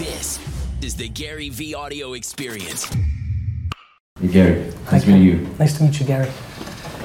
This is the GaryVee audio experience. Hey Gary, nice Hi, meeting you. Nice to meet you, Gary.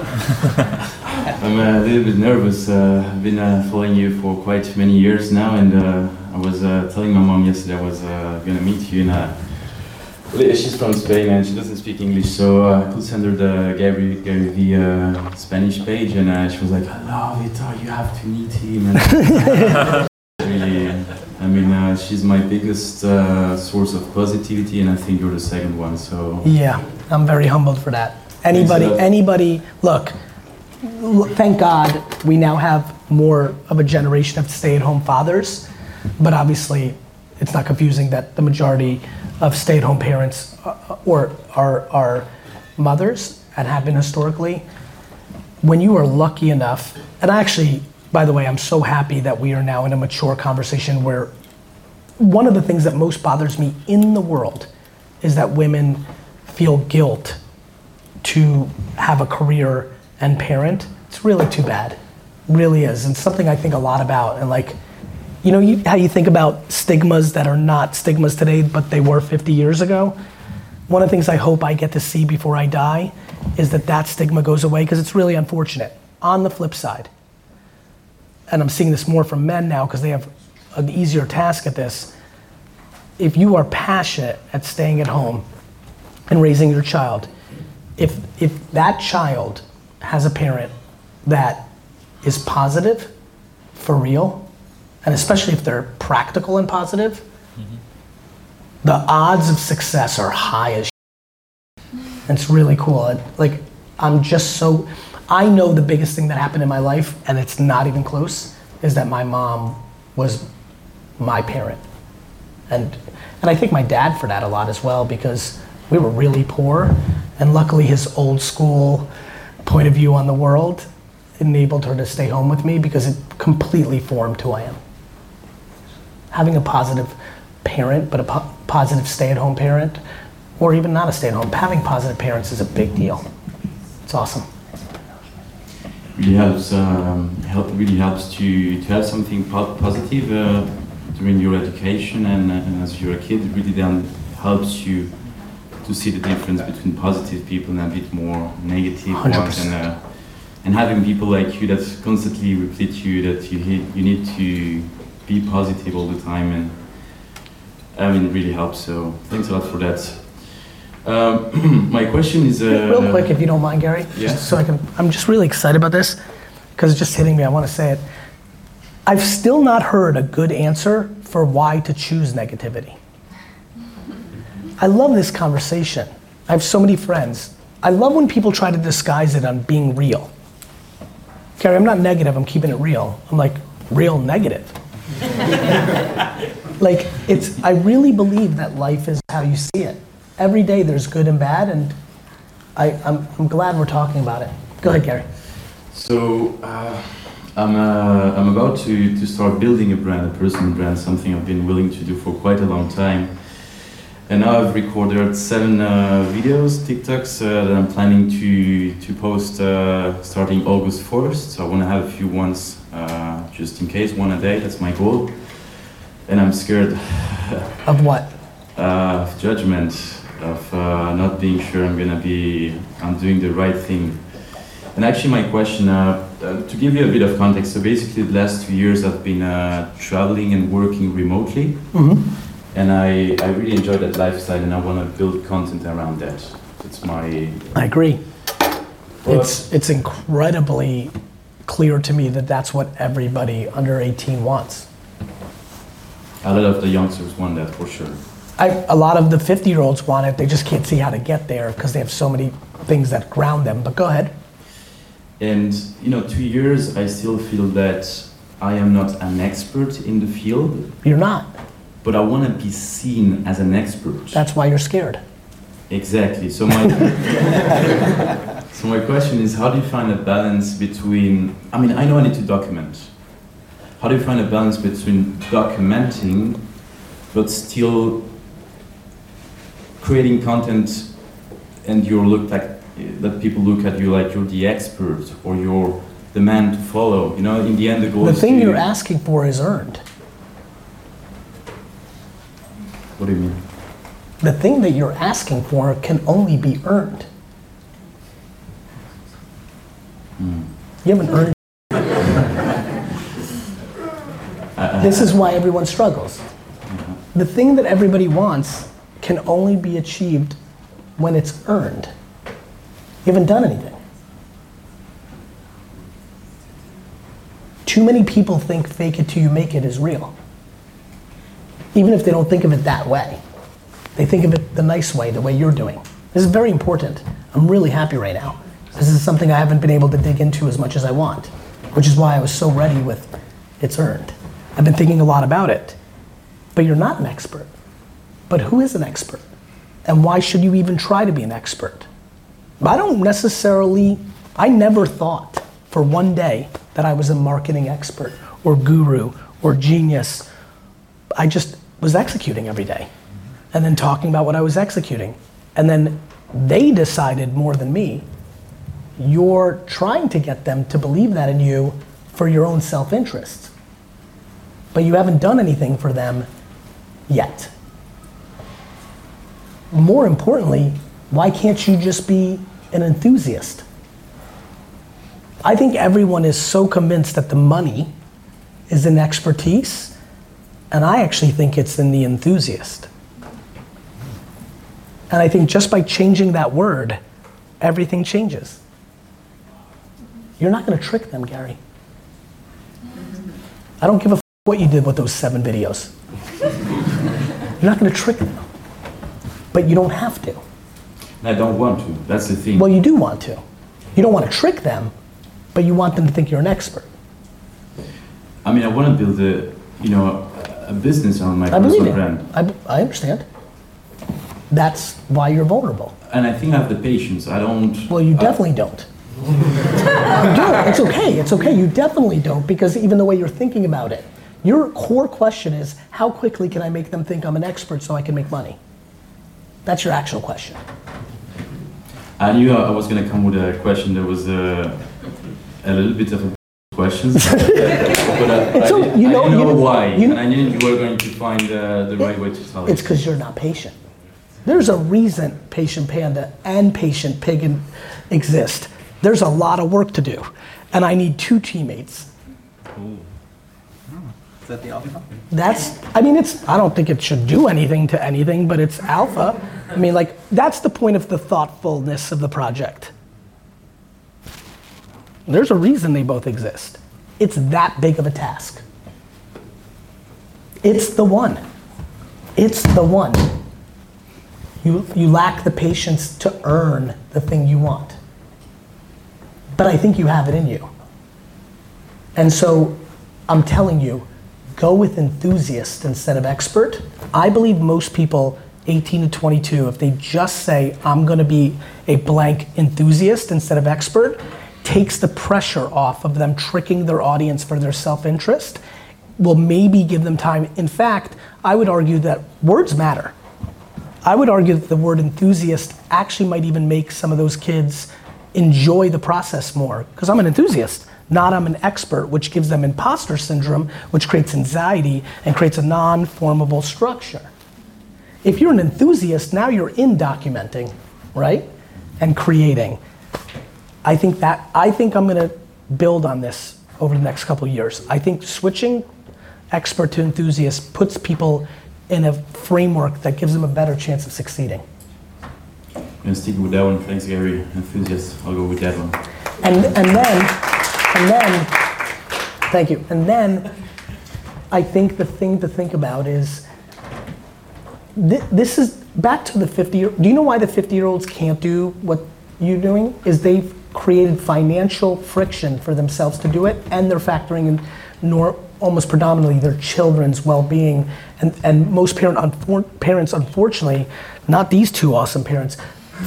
I'm a little bit nervous. Uh, I've been uh, following you for quite many years now, and uh, I was uh, telling my mom yesterday I was uh, gonna meet you, and uh, she's from Spain and she doesn't speak English, so uh, I could send her the Gary GaryVee uh, Spanish page, and uh, she was like, "I love it. Oh, you have to meet him." Really, I mean, uh, she's my biggest uh, source of positivity, and I think you're the second one. So Yeah, I'm very humbled for that. Anybody, anybody, look, thank God we now have more of a generation of stay at home fathers, but obviously it's not confusing that the majority of stay at home parents uh, or are, are mothers and have been historically. When you are lucky enough, and I actually, by the way, I'm so happy that we are now in a mature conversation where one of the things that most bothers me in the world is that women feel guilt to have a career and parent. It's really too bad. Really is. And something I think a lot about. And like, you know, you, how you think about stigmas that are not stigmas today, but they were 50 years ago. One of the things I hope I get to see before I die is that that stigma goes away because it's really unfortunate. On the flip side, and I'm seeing this more from men now because they have an easier task at this. If you are passionate at staying at home and raising your child, if if that child has a parent that is positive for real, and especially if they're practical and positive, the odds of success are high as and it's really cool. Like, I'm just so. I know the biggest thing that happened in my life, and it's not even close, is that my mom was my parent, and and I think my dad for that a lot as well because we were really poor, and luckily his old school point of view on the world enabled her to stay home with me because it completely formed who I am. Having a positive parent, but a po- positive stay-at-home parent, or even not a stay-at-home, having positive parents is a big deal. It's awesome. Really helps um, help really helps to to have something po- positive uh, during your education and, uh, and as you're a kid it really then helps you to see the difference between positive people and a bit more negative ones. 100%. and uh, and having people like you that constantly repeat you that you you need to be positive all the time and I mean it really helps. So thanks a lot for that um, my question is uh, Real quick, if you don't mind, Gary, Yeah. so I can. I'm just really excited about this because it's just hitting me. I want to say it. I've still not heard a good answer for why to choose negativity. I love this conversation. I have so many friends. I love when people try to disguise it on being real. Gary, I'm not negative. I'm keeping it real. I'm like real negative. like it's. I really believe that life is how you see it. Every day there's good and bad, and I, I'm, I'm glad we're talking about it. Go ahead, Gary. So uh, I'm, uh, I'm about to, to start building a brand, a personal brand, something I've been willing to do for quite a long time. And now I've recorded seven uh, videos, TikToks uh, that I'm planning to, to post uh, starting August 1st. So I want to have a few ones uh, just in case, one a day, that's my goal. And I'm scared Of what? uh, of judgment, of uh, not being sure I'm gonna be, I'm doing the right thing. And actually, my question, uh, uh, to give you a bit of context, so basically, the last two years I've been uh, traveling and working remotely, hmm and I, I really enjoy that lifestyle, and I want to build content around that. It's my. I agree. Well, It's it's incredibly clear to me that that's what everybody under 18 wants. a lot of the youngsters want that for sure. I, a lot of the 50 year olds want it. They just can't see how to get there because they have so many things that ground them. But go ahead. And you know, two years, I still feel that I am not an expert in the field, You're not. but I want to be seen as an expert. That's why you're scared. Exactly. So my so my question is, how do you find a balance between? I mean, I know I need to document. How do you find a balance between documenting, but still creating content, and you're looked like that people look at you like you're the expert or you're the man to follow. You know, in the end, the goal The thing you're asking for is earned. What do you mean? The thing that you're asking for can only be earned. Hmm. You haven't earned. this is why everyone struggles. Uh-huh. The thing that everybody wants can only be achieved when it's earned. You haven't done anything. Too many people think fake it till you make it is real. Even if they don't think of it that way. They think of it the nice way, the way you're doing. This is very important. I'm really happy right now. This is something I haven't been able to dig into as much as I want, which is why I was so ready with it's earned. I've been thinking a lot about it. But you're not an expert. But who is an expert? And why should you even try to be an expert? I don't necessarily, I never thought for one day that I was a marketing expert or guru or genius. I just was executing every day and then talking about what I was executing. And then they decided more than me. You're trying to get them to believe that in you for your own self interest. But you haven't done anything for them yet. More importantly, why can't you just be an enthusiast? I think everyone is so convinced that the money is in expertise, and I actually think it's in the enthusiast. And I think just by changing that word, everything changes. You're not gonna trick them, Gary. I don't give a f- what you did with those seven videos. You're not gonna trick them. But you don't have to. I don't want to. That's the thing. Well, you do want to. You don't want to trick them, but you want them to think you're an expert. I mean, I want to build a, you know, a business on my I believe personal brand, I, I understand. That's why you're vulnerable. and I think I have the patience. I don't. Well, you I- definitely don't. you don't. It's okay. It's okay. You definitely don't because even the way you're thinking about it, your core question is how quickly can I make them think I'm an expert so I can make money? That's your actual question. I knew I was gonna come with a question that was uh, a little bit of a question, but I, I, So, you know- I you know know- why, you and I knew you were going to find uh, the right way to tell it. It's because you're not patient. There's a reason Patient Panda and Patient Pig exist. There's a lot of work to do. And I need two teammates. That the alpha? That's, I mean, it's, I don't think it should do anything to anything, but it's alpha. I mean, like, that's the point of the thoughtfulness of the project. There's a reason they both exist. It's that big of a task. It's the one. It's the one. You, you lack the patience to earn the thing you want. But I think you have it in you. And so I'm telling you, go with enthusiast instead of expert. I believe most people 18 to 22, if they just say, I'm gonna be a blank enthusiast instead of expert, takes the pressure off of them tricking their audience for their self interest, will maybe give them time. In fact, I would argue that words matter. I would argue that the word enthusiast actually might even make some of those kids enjoy the process more because I'm an enthusiast, not I'm an expert, which gives them imposter syndrome, which creates anxiety and creates a non formable structure. If you're an enthusiast, now you're in documenting, right? And creating. I think that I think I'm going to build on this over the next couple of years. I think switching expert to enthusiast puts people in a framework that gives them a better chance of succeeding. I'm gonna stick with that one. Thanks, Gary. Enthusiast. I'll go with that one. And and then and then thank you. And then I think the thing to think about is thi- this is back to the 50 year do you know why the 50 year olds can't do what you're doing is they've created financial friction for themselves to do it and they're factoring in nor almost predominantly their children's well-being and, and most parent unfor- parents unfortunately not these two awesome parents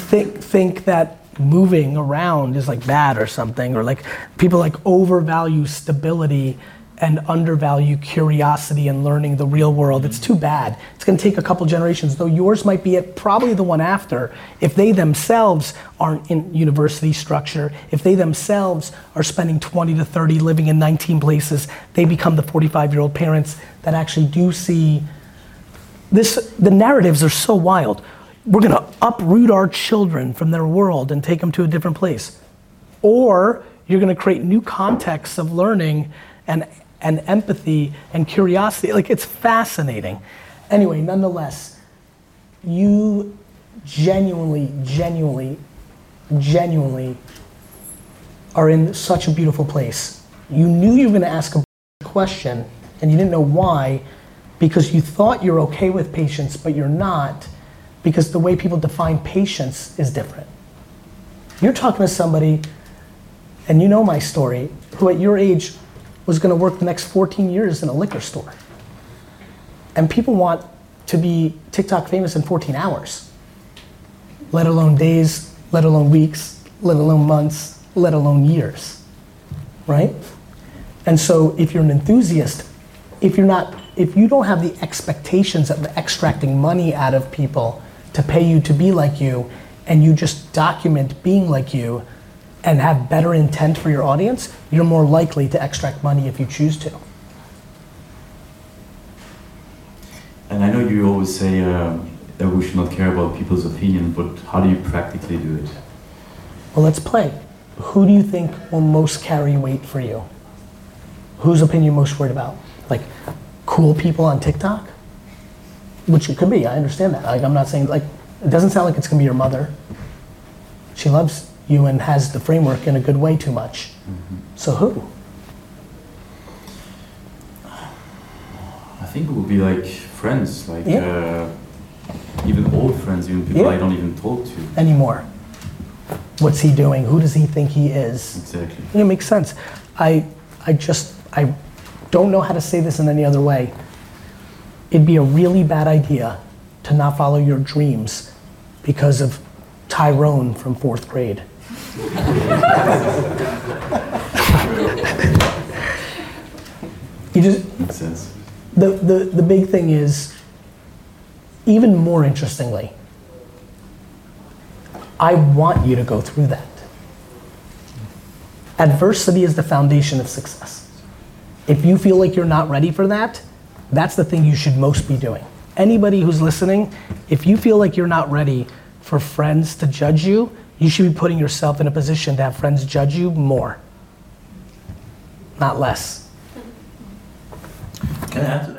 think, think that moving around is like bad or something or like people like overvalue stability and undervalue curiosity and learning the real world. It's too bad. It's going to take a couple generations, though yours might be at probably the one after. If they themselves aren't in university structure, if they themselves are spending 20 to 30 living in 19 places, they become the 45 year old parents that actually do see this the narratives are so wild. We're gonna uproot our children from their world and take them to a different place. Or you're gonna create new contexts of learning and and empathy and curiosity. Like it's fascinating. Anyway, nonetheless, you genuinely, genuinely, genuinely are in such a beautiful place. You knew you were gonna ask a question and you didn't know why because you thought you're okay with patience, but you're not because the way people define patience is different. You're talking to somebody, and you know my story, who at your age was gonna work the next 14 years in a liquor store. And people want to be TikTok famous in 14 hours, let alone days, let alone weeks, let alone months, let alone years, right? And so if you're an enthusiast, if you're not, if you don't have the expectations of extracting money out of people to pay you to be like you, and you just document being like you and have better intent for your audience, you're more likely to extract money if you choose to. And I know you always say uh, that we should not care about people's opinion, but how do you practically do it? Well, let's play. Who do you think will most carry weight for you? Whose opinion most worried about? Like cool people on TikTok? Which it could be, I understand that. Like I'm not saying like it doesn't sound like it's gonna be your mother. She loves you and has the framework in a good way too much. So who? I think it would be like friends, like Yeah. uh, even old friends, even people Yeah. I don't even talk to. Anymore. What's he doing? Who does he think he is? Exactly. It makes sense. I, I just, I don't know how to say this in any other way. It'd be a really bad idea to not follow your dreams because of Tyrone from fourth grade. you just, Makes sense. the, the, the big thing is, even more interestingly, I want you to go through that. Adversity is the foundation of success. If you feel like you're not ready for that, that's the thing you should most be doing. Anybody who's listening, if you feel like you're not ready for friends to judge you, you should be putting yourself in a position to have friends judge you more, not less. Can I add to that?